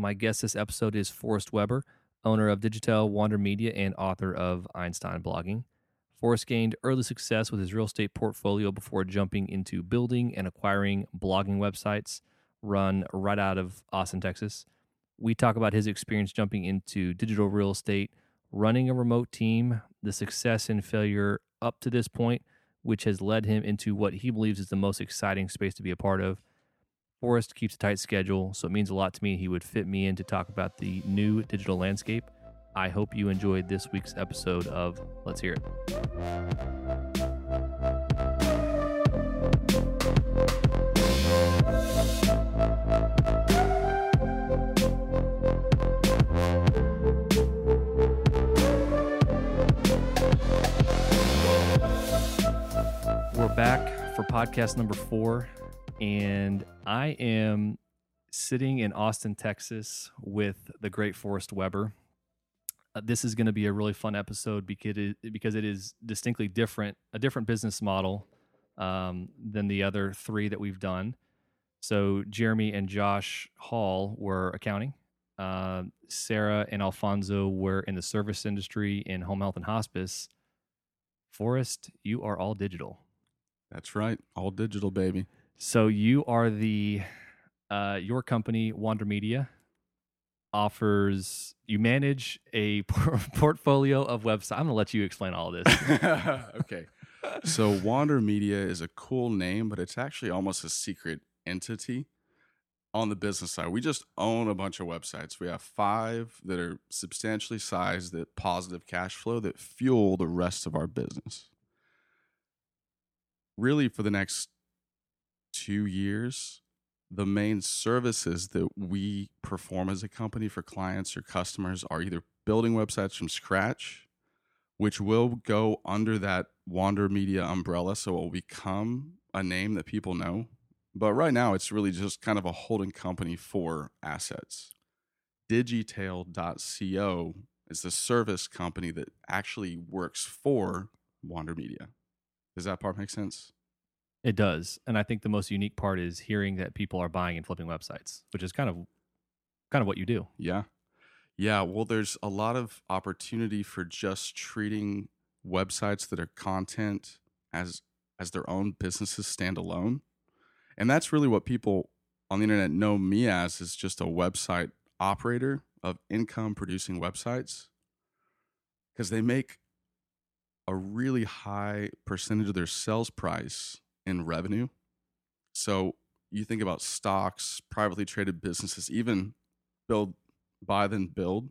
My guest this episode is Forrest Webber, owner of Digitail Wander Media and author of Einstein Blogging. Forrest gained early success with his real estate portfolio before jumping into building and acquiring blogging websites run right out of Austin, Texas. We talk about his experience jumping into digital real estate, running a remote team, the success and failure up to this point, which has led him into what he believes is the most exciting space to be a part of. Forrest keeps a tight schedule, so it means a lot to me he would fit me in to talk about the new digital landscape. I hope you enjoyed this week's episode of Let's Hear It. We're back for podcast number four, and I am sitting in Austin, Texas with the great Forrest Webber. Uh, this is going to be a really fun episode because it, because it is distinctly different, a different business model um, than the other three that we've done. So Jeremy and Josh Hall were accounting. Uh, Sarah and Alfonso were in the service industry in home health and hospice. Forrest, you are all digital. That's right. All digital, baby. So you are the uh, your company Wander Media offers you manage a portfolio of websites. I'm gonna let you explain all this. okay. So Wander Media is a cool name, but it's actually almost a secret entity on the business side. We just own a bunch of websites. We have five that are substantially sized that positive cash flow that fuel the rest of our business. Really, for the next two years, the main services that we perform as a company for clients or customers are either building websites from scratch, which will go under that Wander Media umbrella. So it will become a name that people know. But right now, it's really just kind of a holding company for assets. Digitail.co is the service company that actually works for Wander Media. Does that part make sense? It does. And I think the most unique part is hearing that people are buying and flipping websites, which is kind of kind of what you do. Yeah. Yeah, well there's a lot of opportunity for just treating websites that are content as as their own businesses stand alone. And that's really what people on the internet know me as is just a website operator of income producing websites because they make a really high percentage of their sales price in revenue. So you think about stocks, privately traded businesses, even build, buy, then build.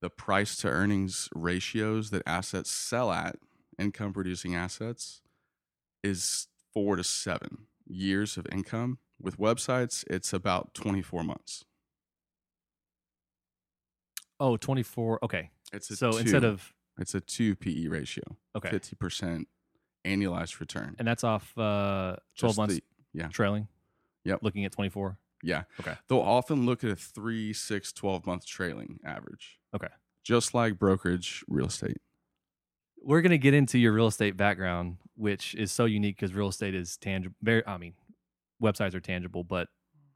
The price to earnings ratios that assets sell at, income producing assets, is four to seven years of income. With websites, it's about 24 months. Oh, 24. Okay. It's a so two, instead of it's a two PE ratio. okay, 50% annualized return. and that's off uh 12 Just months the- yeah. trailing. Yep. Looking at 24. Yeah. Okay. They'll often look at a three, six, 12 month trailing average. Okay. Just like brokerage real estate. We're going to get into your real estate background, which is so unique because real estate is tangible. Very, I mean, websites are tangible, but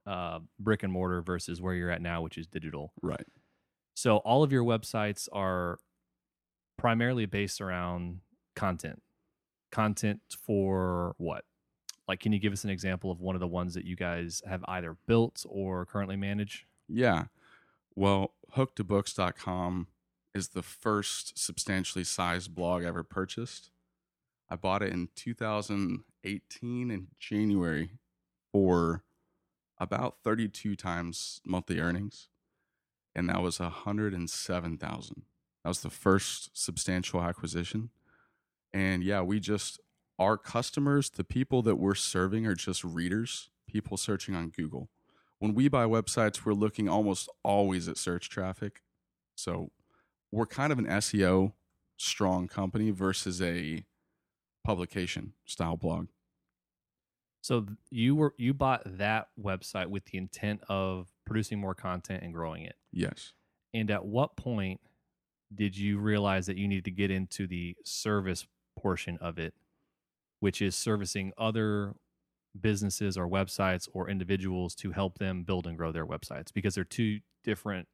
uh, brick and mortar versus where you're at now, which is digital. Right. So all of your websites are primarily based around content. Content for what? Like, can you give us an example of one of the ones that you guys have either built or currently manage? Yeah. Well, hooktobooks.com is the first substantially sized blog ever purchased. I bought it in 2018 in January for about 32 times monthly earnings. And that was 107,000. That was the first substantial acquisition. And yeah, we just, our customers, the people that we're serving are just readers, people searching on Google when we buy websites, we're looking almost always at search traffic. So we're kind of an SEO strong company versus a publication style blog. So you were you bought that website with the intent of producing more content and growing it. Yes. And at what point did you realize that you needed to get into the service portion of it, which is servicing other businesses or websites or individuals to help them build and grow their websites because they're two different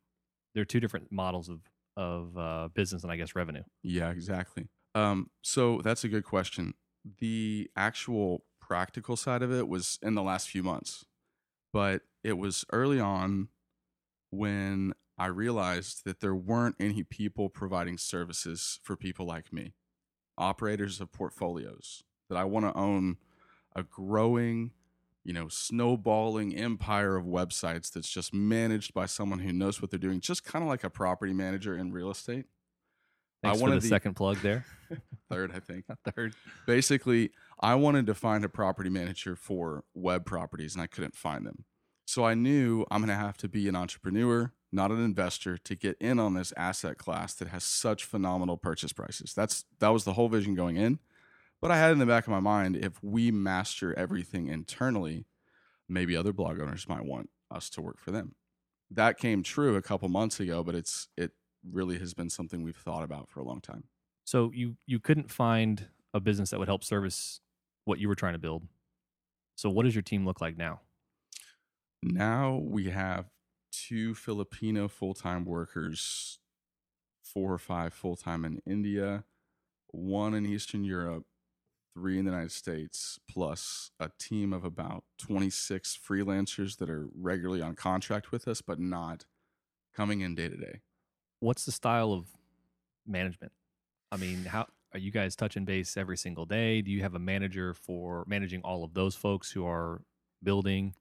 they're two different models of of uh, business and I guess revenue. Yeah, exactly. Um, so that's a good question. The actual practical side of it was in the last few months, but it was early on when I realized that there weren't any people providing services for people like me, operators of portfolios, that I want to own a growing, you know, snowballing empire of websites that's just managed by someone who knows what they're doing, just kind of like a property manager in real estate. Thanks I for the, the- second plug there. Third, I think. Third. Basically, I wanted to find a property manager for web properties and I couldn't find them. So I knew I'm going to have to be an entrepreneur, not an investor, to get in on this asset class that has such phenomenal purchase prices. That's that was the whole vision going in. But I had in the back of my mind if we master everything internally, maybe other blog owners might want us to work for them. That came true a couple months ago, but it's it really has been something we've thought about for a long time. So you you couldn't find a business that would help service what you were trying to build. So what does your team look like now? Now we have two Filipino full time workers, four or five full time in India, one in Eastern Europe, three in the United States, plus a team of about 26 freelancers that are regularly on contract with us, but not coming in day to day. What's the style of management? I mean, how are you guys touching base every single day? Do you have a manager for managing all of those folks who are building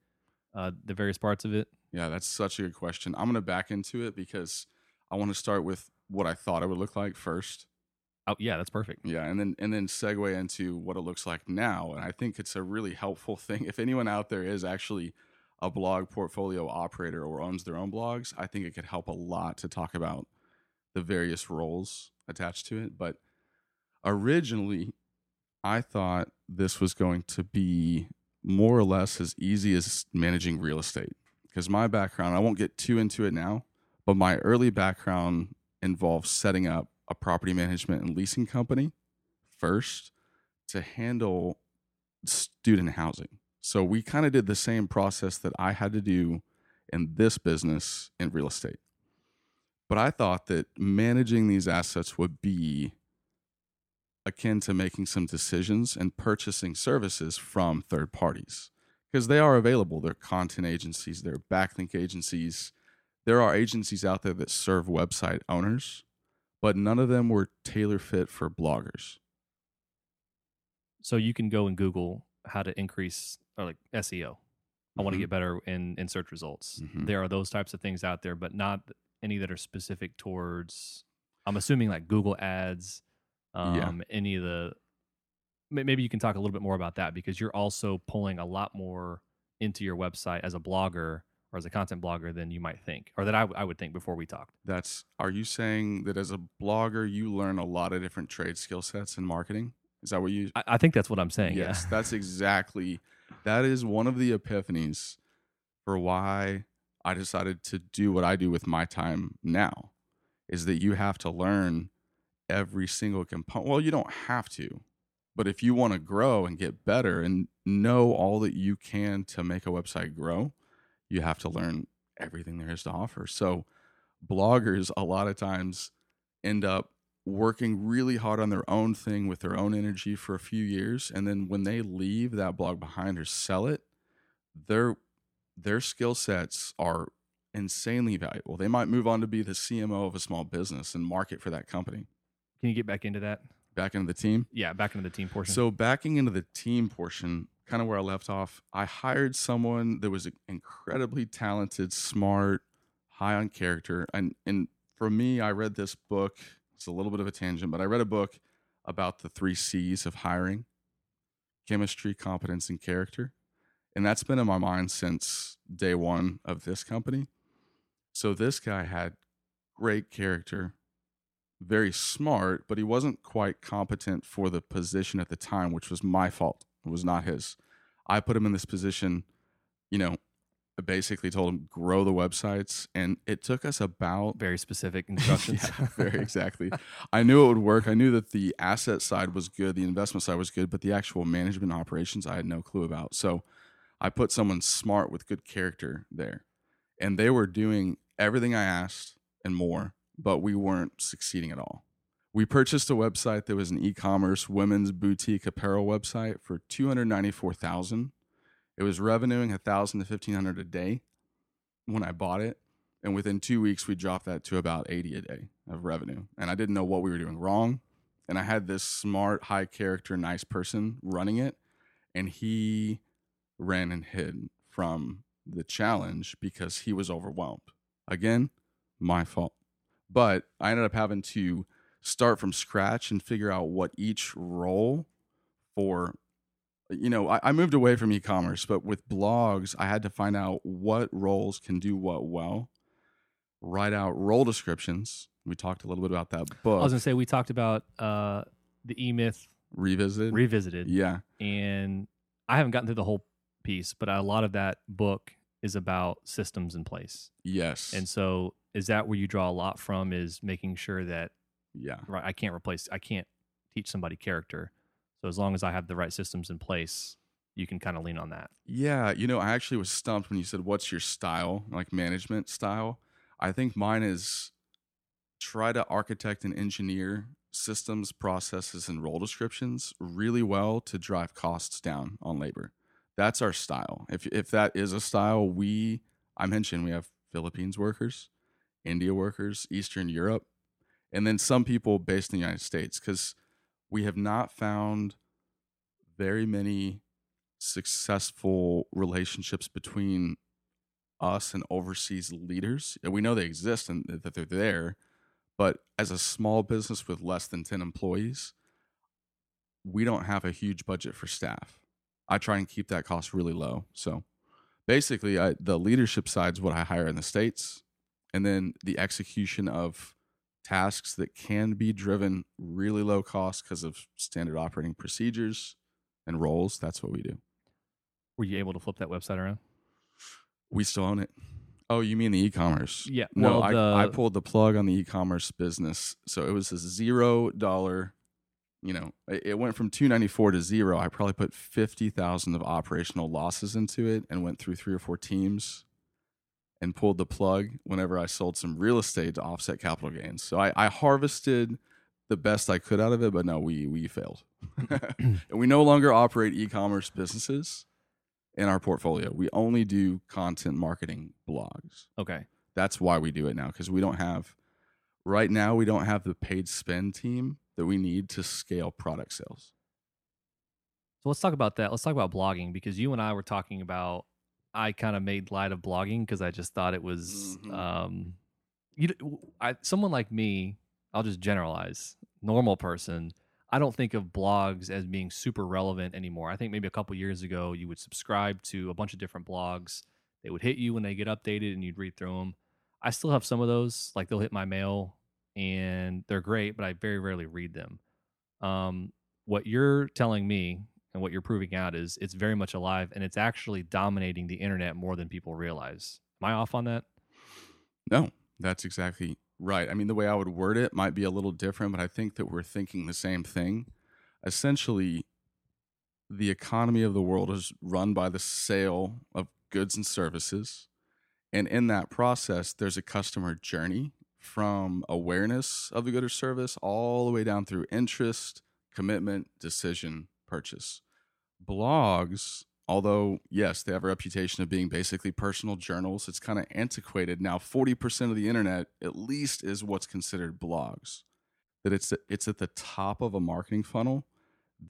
uh, the various parts of it? Yeah, that's such a good question. I'm going to back into it because I want to start with what I thought it would look like first. Oh, yeah, that's perfect. Yeah, and then and then segue into what it looks like now. And I think it's a really helpful thing. If anyone out there is actually a blog portfolio operator or owns their own blogs, I think it could help a lot to talk about the various roles attached to it. But originally, I thought this was going to be more or less as easy as managing real estate. Because my background, I won't get too into it now, but my early background involves setting up a property management and leasing company first to handle student housing. So we kind of did the same process that I had to do in this business in real estate. But I thought that managing these assets would be akin to making some decisions and purchasing services from third parties because they are available. They're content agencies, they're backlink agencies. There are agencies out there that serve website owners, but none of them were tailor fit for bloggers. So you can go and Google how to increase or like SEO. I want to get better in in search results. Mhm. There are those types of things out there, but not any that are specific towards. I'm assuming like Google Ads, um, Yeah. any of the. May- Maybe you can talk a little bit more about that because you're also pulling a lot more into your website as a blogger or as a content blogger than you might think, or that I, w- I would think before we talked. That's are you saying that as a blogger you learn a lot of different trade skill sets in marketing? Is that what you I, I think that's what I'm saying. Yes, Yeah. that's exactly that is one of the epiphanies for why I decided to do what I do with my time now is that you have to learn every single component. Well, you don't have to, but if you want to grow and get better and know all that you can to make a website grow, you have to learn everything there is to offer. So, bloggers a lot of times end up working really hard on their own thing with their own energy for a few years and then when they leave that blog behind or sell it their their skill sets are insanely valuable they might move on to be the cmo of a small business and market for that company Can you get back into that? Back into the team? Yeah, back into the team portion. so backing into the team portion kind of where i left off i hired someone that was incredibly talented smart high on character. And and for me i read this book it's a little bit of a tangent but i read a book about the three c's of hiring chemistry competence and character. And that's been in my mind since day one of this company. So this guy had great character very smart but he wasn't quite competent for the position at the time which was my fault it was not his i put him in this position you know I basically told him grow the websites and it took us about Very specific instructions. yeah, very exactly. I knew it would work. I knew that the asset side was good, the investment side was good, but the actual management operations I had no clue about. So I put someone smart with good character there. And they were doing everything I asked and more, but we weren't succeeding at all. We purchased a website that was an e-commerce women's boutique apparel website for 294,000. It was revenuing 1,000 to 1,500 a day when I bought it. And within two weeks, we dropped that to about 80 a day of revenue. And I didn't know what we were doing wrong. And I had this smart, high character, nice person running it. And he ran and hid from the challenge because he was overwhelmed. Again, my fault. But I ended up having to start from scratch and figure out what each role for you know I, I moved away from e-commerce but with blogs i had to find out what roles can do what well write out role descriptions. We talked a little bit about that book I was gonna say we talked about uh, the E Myth revisited? Revisited, yeah. And I haven't gotten through the whole piece, but a lot of that book is about systems in place. yes And so, is that where you draw a lot from? Is making sure that yeah right, I can't replace, I can't teach somebody character. So as long as I have the right systems in place, you can kind of lean on that. Yeah, you know, I actually was stumped when you said, "What's your style?" Like management style. I think mine is try to architect and engineer systems, processes, and role descriptions really well to drive costs down on labor. That's our style. If if that is a style, we I mentioned we have Philippines workers, India workers, Eastern Europe, and then some people based in the United States because we have not found very many successful relationships between us and overseas leaders. We know they exist and that they're there, but as a small business with less than 10 employees, we don't have a huge budget for staff. I try and keep that cost really low. So basically, I, the leadership side is what I hire in the States. And then the execution of tasks that can be driven really low cost because of standard operating procedures and roles. That's what we do. Were you able to flip that website around? We still own it. Oh, you mean the e-commerce? Yeah. No, well, I, the, I pulled the plug on the e-commerce business, so it was a zero dollar. You know, it, went from two ninety four to zero. I probably put fifty thousand of operational losses into it, and went through three or four teams, and pulled the plug whenever I sold some real estate to offset capital gains. So I, I harvested the best I could out of it, but no, we we failed, and we no longer operate e-commerce businesses in our portfolio. We only do content marketing blogs. okay. That's why we do it now because we don't have right now we don't have the paid spend team that we need to scale product sales. So let's talk about that. Let's talk about blogging because you and I were talking about. I kind of made light of blogging because I just thought it was, Mhm. um, you. I someone like me. I'll just generalize. Normal person. I don't think of blogs as being super relevant anymore. I think maybe a couple years ago you would subscribe to a bunch of different blogs. They would hit you when they get updated and you'd read through them. I still have some of those. Like they'll hit my mail and they're great, but I very rarely read them. Um, what you're telling me and what you're proving out is it's very much alive and it's actually dominating the internet more than people realize. Am I off on that? No, that's exactly right. I mean, the way I would word it might be a little different, but I think that we're thinking the same thing. Essentially, the economy of the world is run by the sale of goods and services. And in that process, there's a customer journey from awareness of the good or service all the way down through interest, commitment, decision, purchase. Blogs, although, yes, they have a reputation of being basically personal journals, it's kind of antiquated. Now, 40% of the internet, at least, is what's considered blogs. That it's, it's at the top of a marketing funnel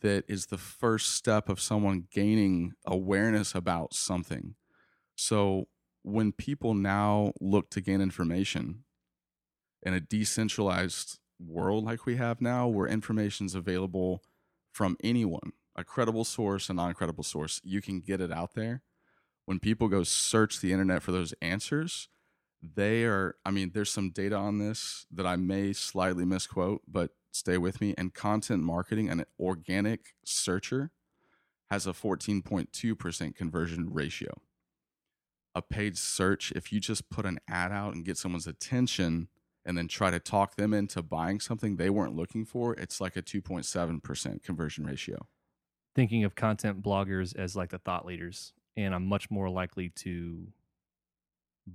that is the first step of someone gaining awareness about something. So when people now look to gain information in a decentralized world like we have now, where information is available from anyone, a credible source, a non credible source, you can get it out there. When people go search the internet for those answers, they are, I mean, there's some data on this that I may slightly misquote, but stay with me. And content marketing, an organic searcher has a 14.2% conversion ratio. A paid search, if you just put an ad out and get someone's attention and then try to talk them into buying something they weren't looking for, it's like a 2.7% conversion ratio. Thinking of content bloggers as like the thought leaders, and I'm much more likely to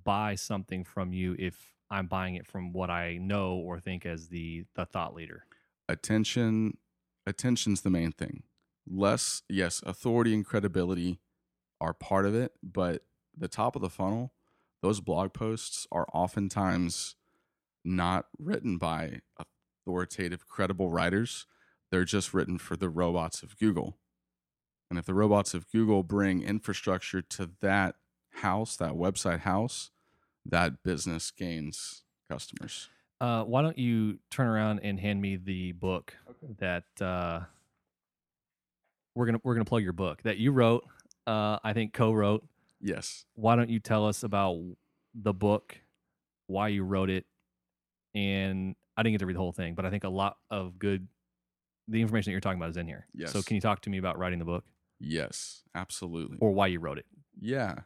buy something from you if I'm buying it from what I know or think as the the thought leader. Attention attention's the main thing. Less, yes, authority and credibility are part of it, but the top of the funnel, those blog posts are oftentimes not written by authoritative, credible writers. They're just written for the robots of Google. And if the robots of Google bring infrastructure to that house, that website house, that business gains customers. Uh, why don't you turn around and hand me the book that uh, we're gonna we're gonna plug your book that you wrote. Uh, I think co-wrote. Yes. Why don't you tell us about the book, why you wrote it, and I didn't get to read the whole thing, but I think a lot of good the information that you're talking about is in here. Yes. So can you talk to me about writing the book Yes, absolutely. or why you wrote it? Yeah.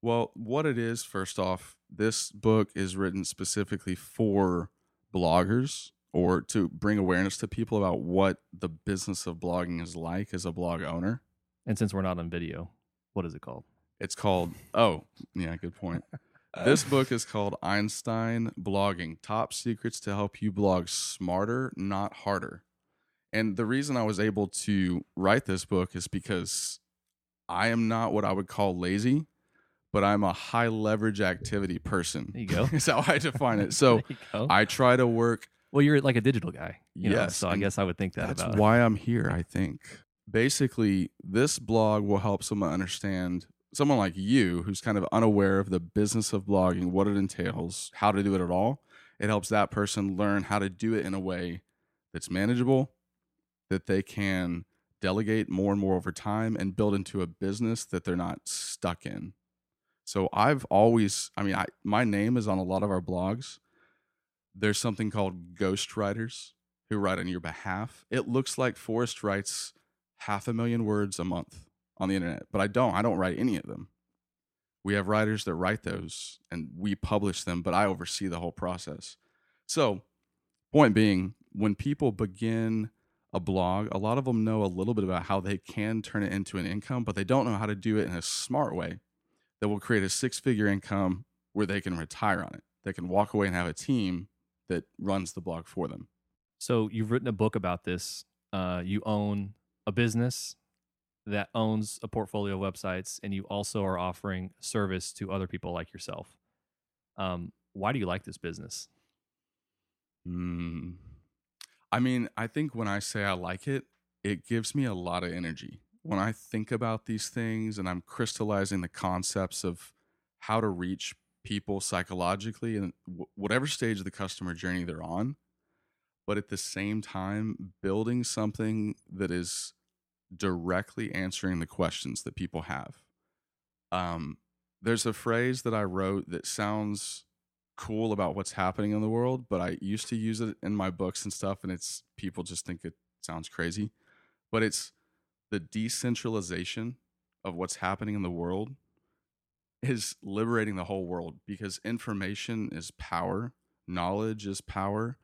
Well, what it is, first off, this book is written specifically for bloggers or to bring awareness to people about what the business of blogging is like as a blog owner. And since we're not on video, what is it called? It's called, oh, yeah, good point. this book is called Einstein Blogging Top Secrets to Help You Blog Smarter, Not Harder. And the reason I was able to write this book is because I am not what I would call lazy, but I'm a high leverage activity person. There you go. is how I define it. So There you go. I try to work. well, you're like a digital guy. You know, Yes, so I guess I would think that That's about. why I'm here, I think. Basically, this blog will help someone understand, someone like you who's kind of unaware of the business of blogging, what it entails, how to do it at all. It helps that person learn how to do it in a way that's manageable, that they can delegate more and more over time and build into a business that they're not stuck in. So I've always, I mean, I, my name is on a lot of our blogs. There's something called ghostwriters who write on your behalf. It looks like Forrest writes half a million words a month on the internet, but I don't. I don't write any of them. We have writers that write those and we publish them, but I oversee the whole process. So, point being, when people begin a blog, a lot of them know a little bit about how they can turn it into an income, but they don't know how to do it in a smart way that will create a six figure income where they can retire on it. They can walk away and have a team that runs the blog for them. So you've written a book about this. Uh, you own a business that owns a portfolio of websites, and you also are offering service to other people like yourself. Um, why do you like this business? Mm. I mean, I think when I say I like it, it gives me a lot of energy. When I think about these things and I'm crystallizing the concepts of how to reach people psychologically and w- whatever stage of the customer journey they're on, but at the same time, building something that is directly answering the questions that people have. Um, there's a phrase that I wrote that sounds cool about what's happening in the world, but I used to use it in my books and stuff, and it's people just think it sounds crazy. But it's the decentralization of what's happening in the world is liberating the whole world because information is power, knowledge is power.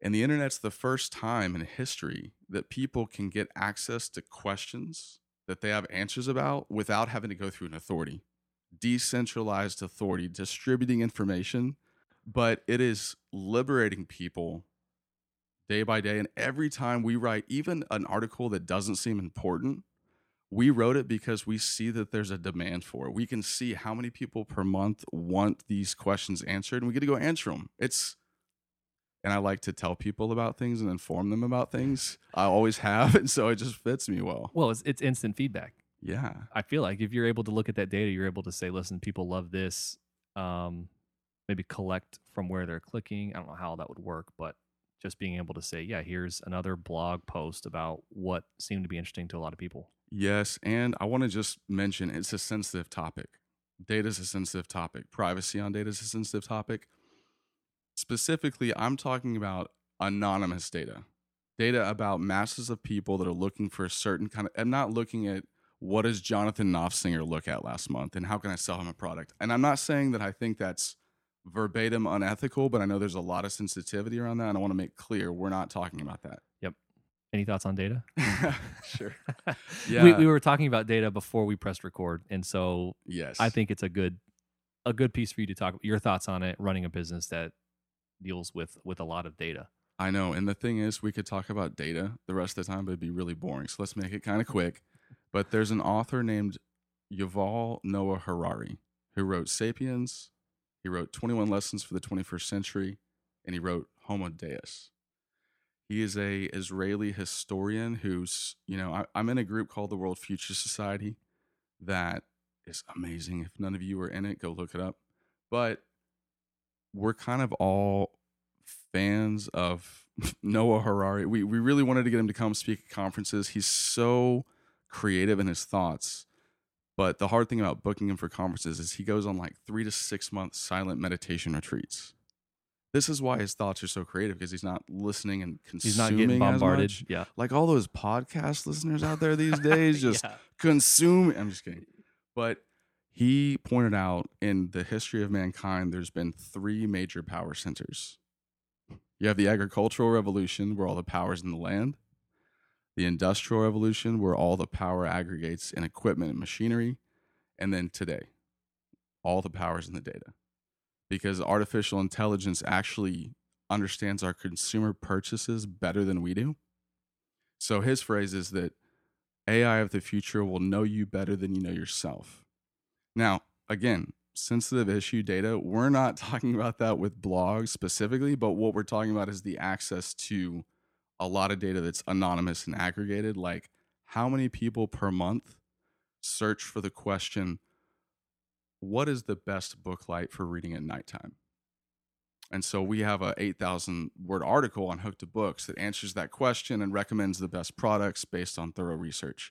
And the internet's the first time in history that people can get access to questions that they have answers about without having to go through an authority decentralized authority distributing information, but it is liberating people day by day. And every time we write even an article that doesn't seem important, we wrote it because we see that there's a demand for it. We can see how many people per month want these questions answered, and we get to go answer them. It's and I like to tell people about things and inform them about things. I always have, and so it just fits me well. Well, it's, it's instant feedback. Yeah. I feel like if you're able to look at that data, you're able to say, listen, people love this. Um, maybe collect from where they're clicking. I don't know how that would work, but just being able to say, yeah, here's another blog post about what seemed to be interesting to a lot of people. Yes, and I want to just mention it's a sensitive topic. Data is a sensitive topic. Privacy on data is a sensitive topic. Specifically, I'm talking about anonymous data, data about masses of people that are looking for a certain kind of. I'm not looking at what does Jonathan Knopfsinger look at last month and how can I sell him a product? And I'm not saying that I think that's verbatim unethical, but I know there's a lot of sensitivity around that. And I want to make clear we're not talking about that. Yep. Any thoughts on data? sure. we, Yeah. we were talking about data before we pressed record, and so Yes. I think it's a good a good piece for you to talk your thoughts on it. Running a business that deals with with a lot of data. I know. And the thing is, we could talk about data the rest of the time, but it'd be really boring. So let's make it kind of quick. But there's an author named Yuval Noah Harari who wrote Sapiens. He wrote 21 Lessons for the 21st Century, and he wrote Homo Deus. He is a Israeli historian who's, you know, I, I'm in a group called the World Future Society that is amazing. If none of you are in it, go look it up. But we're kind of all fans of Noah Harari. We we really wanted to get him to come speak at conferences. He's so creative in his thoughts. But the hard thing about booking him for conferences is he goes on like three to six month silent meditation retreats. This is why his thoughts are so creative because he's not listening and consuming. He's not getting bombarded. Yeah. Like all those podcast listeners out there these days, just Yeah. consume. I'm just kidding. But he pointed out in the history of mankind, there's been three major power centers. You have the agricultural revolution, where all the power's in the land, the industrial revolution, where all the power aggregates in equipment and machinery, and then today, all the power's in the data. Because artificial intelligence actually understands our consumer purchases better than we do. So his phrase is that AI of the future will know you better than you know yourself. Now, again, sensitive issue data, we're not talking about that with blogs specifically, but what we're talking about is the access to a lot of data that's anonymous and aggregated. Like, how many people per month search for the question, what is the best book light for reading at nighttime? And so we have a 8,000 word article on Hook to Books that answers that question and recommends the best products based on thorough research.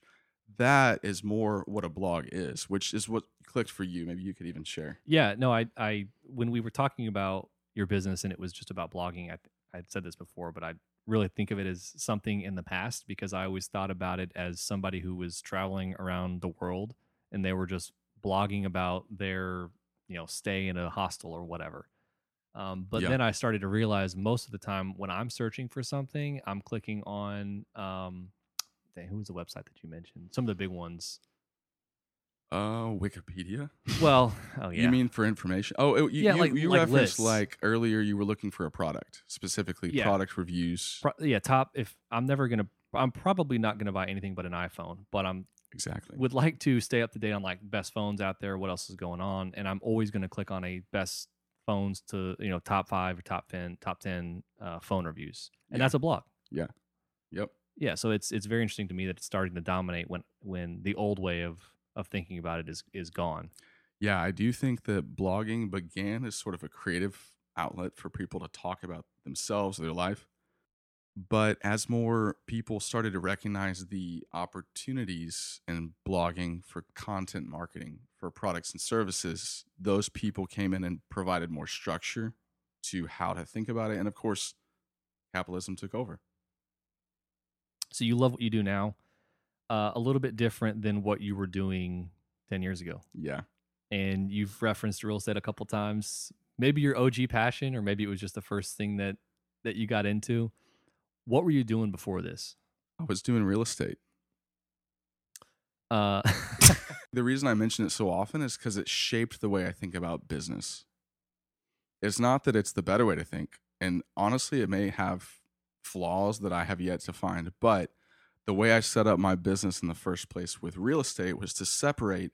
That is more what a blog is, which is what clicked for you. Maybe you could even share. Yeah, no, I, I, when we were talking about your business and it was just about blogging, I, I'd said this before, but I really think of it as something in the past because I always thought about it as somebody who was traveling around the world and they were just blogging about their, you know, stay in a hostel or whatever. Um, but Yeah. then I started to realize most of the time when I'm searching for something, I'm clicking on, um, dang, who was the website that you mentioned? Some of the big ones. Uh, Wikipedia. Well, oh yeah, You mean for information? Oh, it- you, Yeah, you, like- you like referenced lists. like earlier you were looking for a product, specifically Yeah. product reviews. Pro- yeah, top. If I'm never gonna, I'm probably not gonna buy anything but an iPhone. But I'm exactly. would like to stay up to date on like best phones out there. What else is going on? And I'm always gonna click on a best phones to you know top five or top ten, top ten uh, phone reviews, and Yeah. that's a blog. Yeah. Yep. Yeah, so it's it's very interesting to me that it's starting to dominate when when the old way of of thinking about it is is gone. Yeah, I do think that blogging began as sort of a creative outlet for people to talk about themselves, their life. But as more people started to recognize the opportunities in blogging for content marketing for products and services, those people came in and provided more structure to how to think about it. And of course, capitalism took over. So you love what you do now, uh, a little bit different than what you were doing ten years ago. Yeah. and you've referenced real estate a couple times. Maybe your OG passion, or maybe it was just the first thing that that you got into. What were you doing before this? I was doing real estate. Uh, The reason I mention it so often is because it shaped the way I think about business. It's not that it's the better way to think. And honestly, it may have flaws that I have yet to find. But the way I set up my business in the first place with real estate was to separate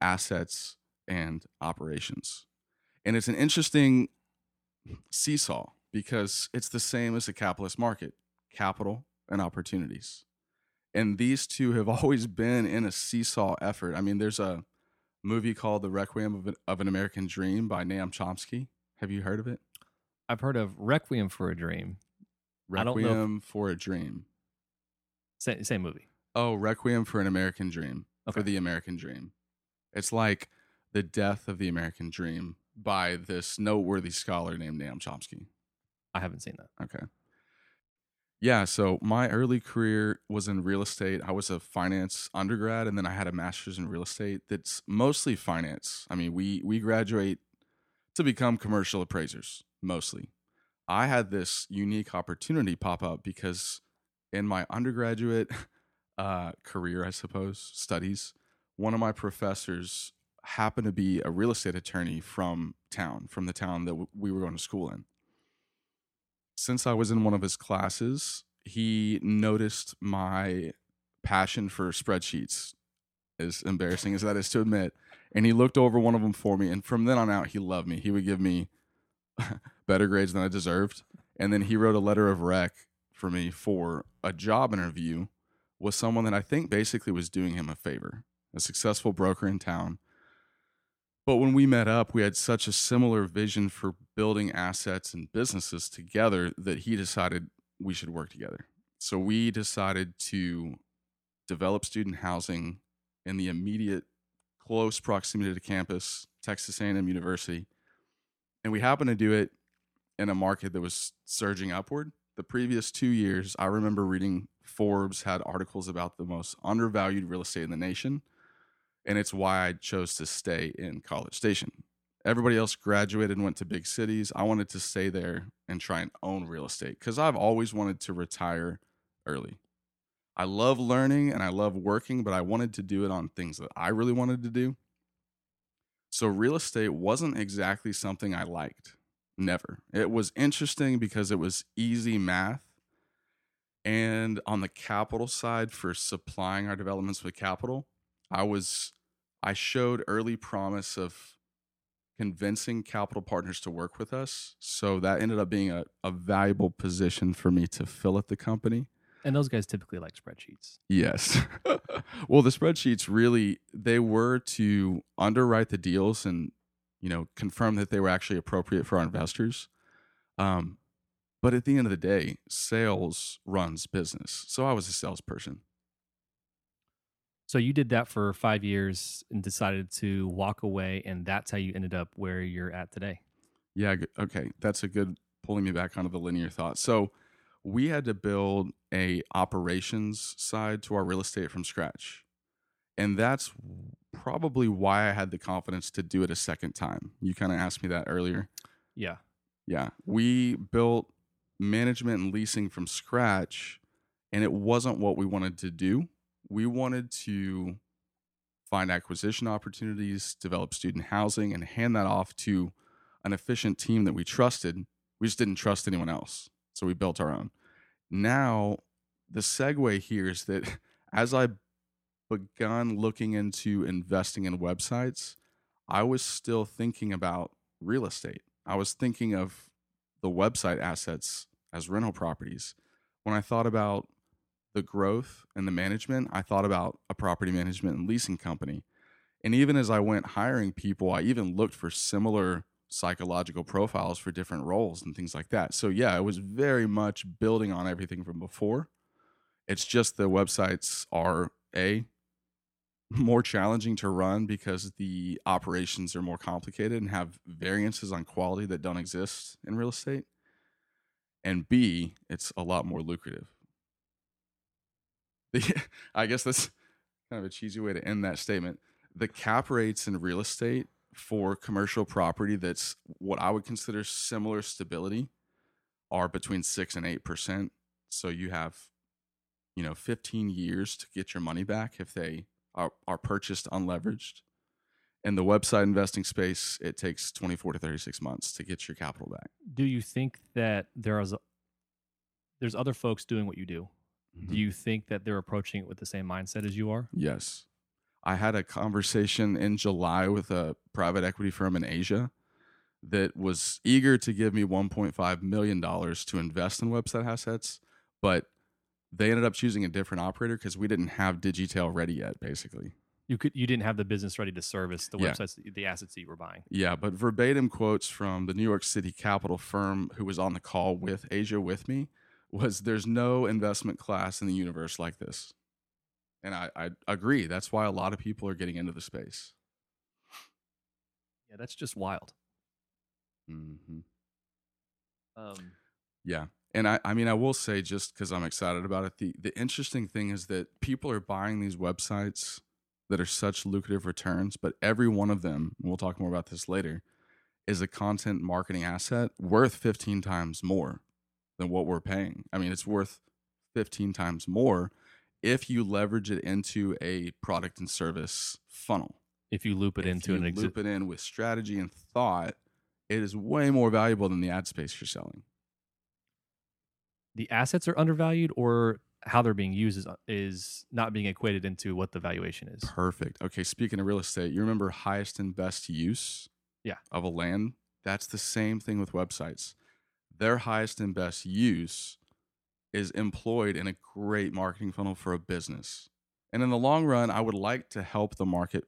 assets and operations. And it's an interesting seesaw because it's the same as the capitalist market capital and opportunities and these two have always been in a seesaw effort. I mean, there's a movie called The Requiem of an, of an American Dream by Noam Chomsky. Have you heard of it? I've heard of Requiem for a Dream. I don't know if- Requiem for a Dream. Same, same movie. Oh, Requiem for an American Dream. Okay. For the American Dream. It's like the death of the American Dream by this noteworthy scholar named Noam Chomsky. I haven't seen that. Okay. Yeah, so my early career was in real estate. I was a finance undergrad and then I had a master's in real estate that's mostly finance. I mean, we we graduate to become commercial appraisers mostly. I had this unique opportunity pop up because in my undergraduate uh, career, I suppose, studies, one of my professors happened to be a real estate attorney from town, from the town that w- we were going to school in. Since I was in one of his classes, he noticed my passion for spreadsheets, as embarrassing as that is to admit. And he looked over one of them for me. And from then on out, he loved me. He would give me better grades than I deserved. And then he wrote a letter of rec for me for a job interview with someone that I think basically was doing him a favor, a successful broker in town. But when we met up, we had such a similar vision for building assets and businesses together that he decided we should work together. So we decided to develop student housing in the immediate close proximity to campus, Texas A&M University. And we happened to do it in a market that was surging upward. The previous 2 years, I remember reading Forbes had articles about the most undervalued real estate in the nation and it's why I chose to stay in College Station. Everybody else graduated and went to big cities. I wanted to stay there and try and own real estate because I've always wanted to retire early. I love learning and I love working, but I wanted to do it on things that I really wanted to do. So, real estate wasn't exactly something I liked. Never. It was interesting because it was easy math. And on the capital side, for supplying our developments with capital, I was I showed early promise of convincing capital partners to work with us. So that ended up being a, a valuable position for me to fill at the company. And those guys typically like spreadsheets. Yes. well, the spreadsheets really they were to underwrite the deals and you know confirm that they were actually appropriate for our investors. Um, but at the end of the day, sales runs business. So I was a salesperson. So you did that for five years and decided to walk away, and that's how you ended up where you're at today. Yeah. Okay. That's a good pulling me back onto the linear thought. So we had to build a operations side to our real estate from scratch. And that's probably why I had the confidence to do it a second time. You kind of asked me that earlier. Yeah. Yeah. We built management and leasing from scratch, and it wasn't what we wanted to do we wanted to find acquisition opportunities, develop student housing, and hand that off to an efficient team that we trusted. We just didn't trust anyone else. So we built our own. Now, the segue here is that as I begun looking into investing in websites, I was still thinking about real estate. I was thinking of the website assets as rental properties. When I thought about the growth and the management, I thought about a property management and leasing company. And even as I went hiring people, I even looked for similar psychological profiles for different roles and things like that. So, yeah, it was very much building on everything from before. It's just the websites are A, more challenging to run because the operations are more complicated and have variances on quality that don't exist in real estate. And B, it's a lot more lucrative. The, I guess that's kind of a cheesy way to end that statement. The cap rates in real estate for commercial property that's what I would consider similar stability are between six and eight percent. So you have, you know, 15 years to get your money back if they are, are purchased unleveraged. In the website investing space, it takes 24 to 36 months to get your capital back. Do you think that there is a, there's other folks doing what you do? Mm-hmm. Do you think that they're approaching it with the same mindset as you are? Yes. I had a conversation in July with a private equity firm in Asia that was eager to give me $1.5 million to invest in website assets, but they ended up choosing a different operator because we didn't have Digitail ready yet, basically. You could you didn't have the business ready to service the yeah. websites, the assets that you were buying. Yeah, but verbatim quotes from the New York City capital firm who was on the call with Asia with me was there's no investment class in the universe like this. And I, I agree. That's why a lot of people are getting into the space. Yeah, that's just wild. Mm-hmm. Um, yeah. And I, I mean, I will say just because I'm excited about it, the, the interesting thing is that people are buying these websites that are such lucrative returns, but every one of them, and we'll talk more about this later, is a content marketing asset worth 15 times more than what we're paying. I mean, it's worth 15 times more if you leverage it into a product and service funnel. If you loop it if into an exi- loop it in with strategy and thought, it is way more valuable than the ad space you're selling. The assets are undervalued or how they're being used is uh, is not being equated into what the valuation is. Perfect. Okay, speaking of real estate, you remember highest and best use Yeah. of a land? That's the same thing with websites. Their highest and best use is employed in a great marketing funnel for a business. And in the long run, I would like to help the market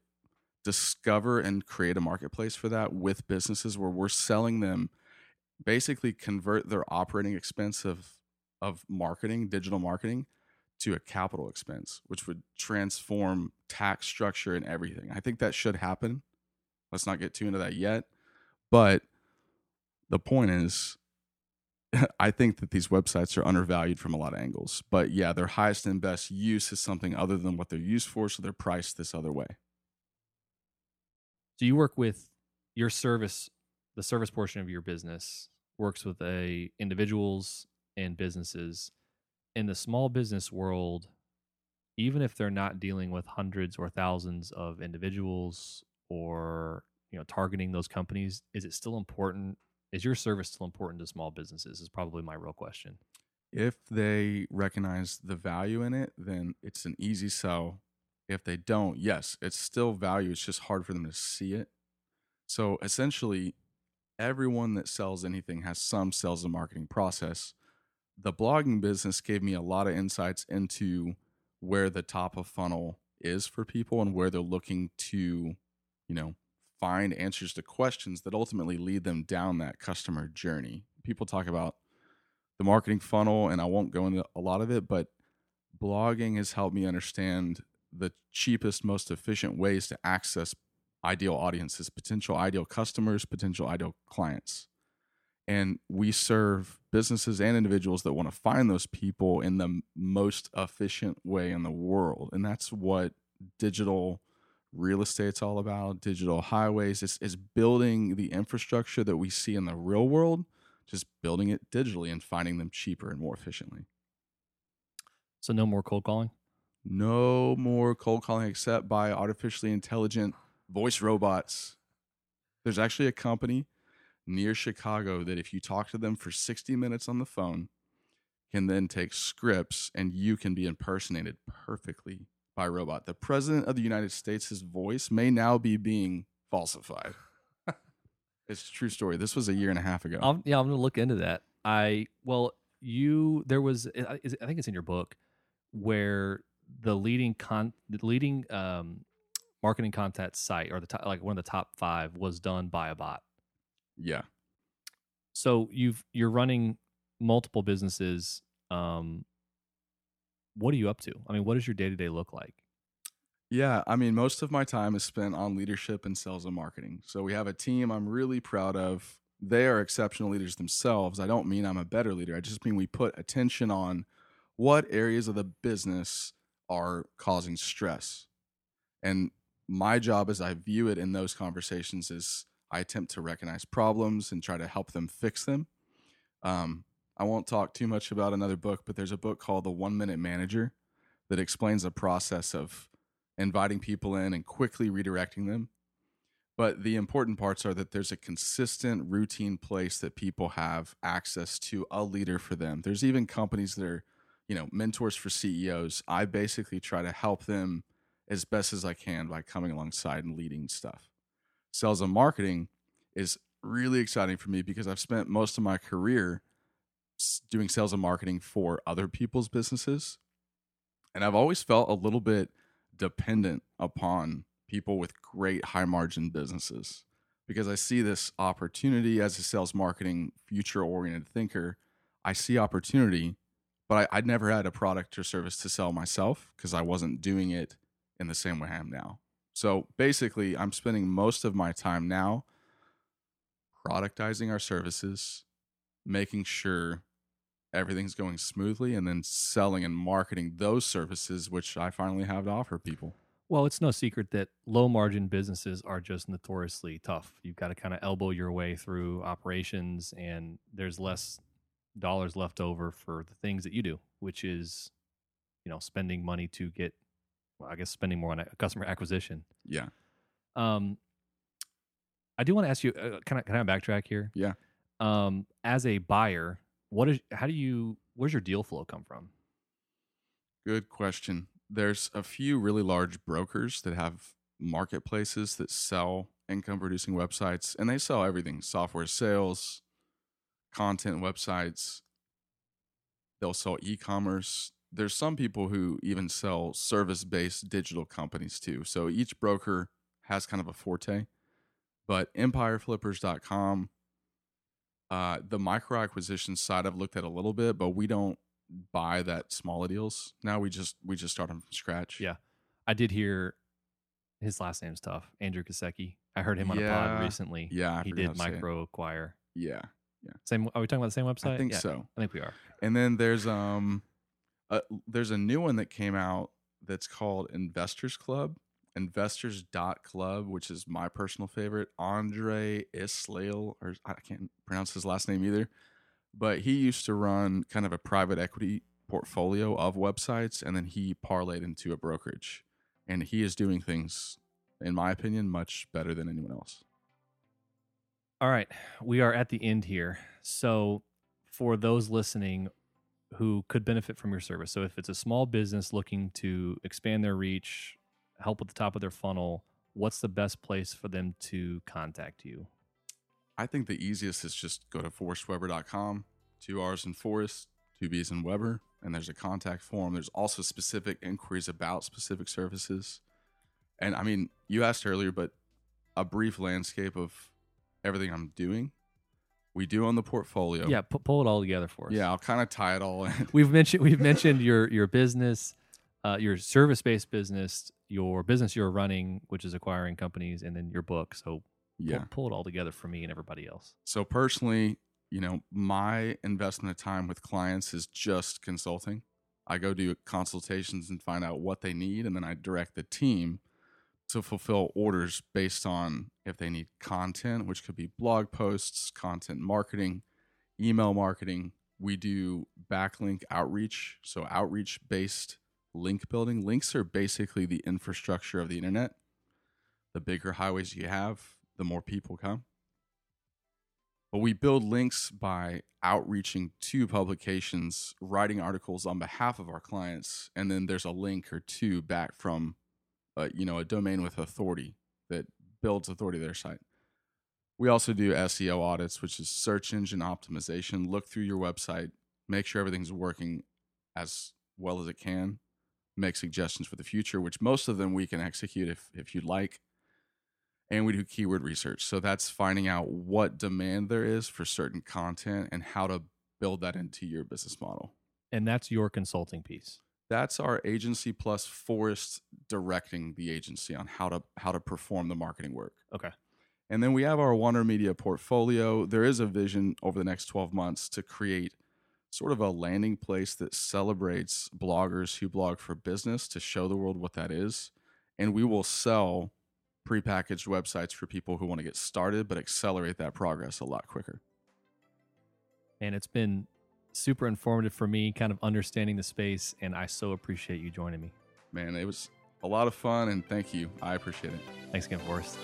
discover and create a marketplace for that with businesses where we're selling them basically convert their operating expense of of marketing, digital marketing to a capital expense, which would transform tax structure and everything. I think that should happen. Let's not get too into that yet. But the point is, I think that these websites are undervalued from a lot of angles. But yeah, their highest and best use is something other than what they're used for. So they're priced this other way. So you work with your service, the service portion of your business works with a individuals and businesses in the small business world. Even if they're not dealing with hundreds or thousands of individuals or you know targeting those companies, is it still important? Is your service still important to small businesses? Is probably my real question. If they recognize the value in it, then it's an easy sell. If they don't, yes, it's still value. It's just hard for them to see it. So essentially, everyone that sells anything has some sales and marketing process. The blogging business gave me a lot of insights into where the top of funnel is for people and where they're looking to, you know, find answers to questions that ultimately lead them down that customer journey. People talk about the marketing funnel, and I won't go into a lot of it, but blogging has helped me understand the cheapest, most efficient ways to access ideal audiences, potential ideal customers, potential ideal clients. And we serve businesses and individuals that want to find those people in the most efficient way in the world. And that's what digital real estate's all about digital highways is, is building the infrastructure that we see in the real world just building it digitally and finding them cheaper and more efficiently So no more cold calling. no more cold calling except by artificially intelligent voice robots there's actually a company near chicago that if you talk to them for 60 minutes on the phone can then take scripts and you can be impersonated perfectly by a robot the president of the united states his voice may now be being falsified it's a true story this was a year and a half ago I'm, yeah, I'm gonna look into that. I well, you there was I is it- I think it's in your book where the leading con the leading um marketing content site or the top, like one of the top five was done by a bot. Yeah So you've you're running multiple businesses. Um, what are you up to? I mean, what does your day to day look like? Yeah, I mean, most of my time is spent on leadership and sales and marketing. So we have a team I'm really proud of. They are exceptional leaders themselves. I don't mean I'm a better leader. I just mean we put attention on what areas of the business are causing stress. And my job as I view it in those conversations is I attempt to recognize problems and try to help them fix them. Um, I won't talk too much about another book, but there's a book called The One Minute Manager that explains the process of inviting people in and quickly redirecting them. But the important parts are that there's a consistent routine place that people have access to a leader for them. There's even companies that are, you know, mentors for CEOs. I basically try to help them as best as I can by coming alongside and leading stuff. Sales and marketing is really exciting for me because I've spent most of my career doing sales and marketing for other people's businesses. And I've always felt a little bit dependent upon people with great high margin businesses because I see this opportunity as a sales marketing future oriented thinker. I see opportunity, but I, I'd never had a product or service to sell myself because I wasn't doing it in the same way I am now. So basically, I'm spending most of my time now productizing our services, making sure everything's going smoothly and then selling and marketing those services which I finally have to offer people. Well, it's no secret that low margin businesses are just notoriously tough. You've got to kind of elbow your way through operations, and there's less dollars left over for the things that you do, which is, you know, spending money to get, well, I guess spending more on a- customer acquisition. Yeah. Um, I do want to ask you, uh, can I can I backtrack here? Yeah. Um, as a buyer, what is how do you where's your deal flow come from? Good question. There's a few really large brokers that have marketplaces that sell income producing websites and they sell everything software sales, content websites. They'll sell e commerce. There's some people who even sell service based digital companies too. So each broker has kind of a forte. But empireflippers.com, uh, the micro acquisition side I've looked at a little bit, but we don't buy that smaller deals. Now we just we just start them from scratch. Yeah. I did hear his last name's tough, Andrew Gazdecki. I heard him on a pod recently. Yeah, I he did to say it. MicroAcquire. Yeah, Same. Are we talking about the same website? I think Yeah, so. I think we are. And then there's um, uh, there's a new one that came out that's called Investors Club, Investors dot Club, which is my personal favorite. Andre Islail, or I can't pronounce his last name either, but he used to run kind of a private equity portfolio of websites, and then he parlayed into a brokerage, and he is doing things, in my opinion, much better than anyone else. All right, we are at the end here. So, for those listening who could benefit from your service, so if it's a small business looking to expand their reach, help at the top of their funnel, what's the best place for them to contact you? I think the easiest is just go to forrestwebber.com, two R's in Forrest, two B's in Webber, and there's a contact form. There's also specific inquiries about specific services. And I mean, you asked earlier, but a brief landscape of everything I'm doing. We do on the portfolio. Yeah, pu- pull it all together for us. Yeah, I'll kind of tie it all in. we've mentioned we've mentioned your your business, uh, your service based business, your business you're running, which is acquiring companies, and then your book. So pull, yeah. pull it all together for me and everybody else. So personally, you know, my investment of time with clients is just consulting. I go do consultations and find out what they need, and then I direct the team to fulfill orders based on if they need content, which could be blog posts, content marketing, email marketing. We do backlink outreach, so outreach based link building. Links are basically the infrastructure of the internet. The bigger highways you have, the more people come. But we build links by outreaching to publications, writing articles on behalf of our clients, and then there's a link or two back from, you know, a domain with authority that builds authority to their site. We also do SEO audits, which is search engine optimization. Look through your website, make sure everything's working as well as it can, make suggestions for the future, which most of them we can execute if if you'd like and we do keyword research. So that's finding out what demand there is for certain content and how to build that into your business model. And that's your consulting piece. That's our agency plus Forrest directing the agency on how to how to perform the marketing work. Okay. And then we have our Wonder Media portfolio. There is a vision over the next 12 months to create sort of a landing place that celebrates bloggers who blog for business to show the world what that is. And we will sell prepackaged websites for people who want to get started but accelerate that progress a lot quicker. And it's been super informative for me, kind of understanding the space. And I so appreciate you joining me. Man, it was a lot of fun and thank you. I appreciate it. Thanks again, Forrest.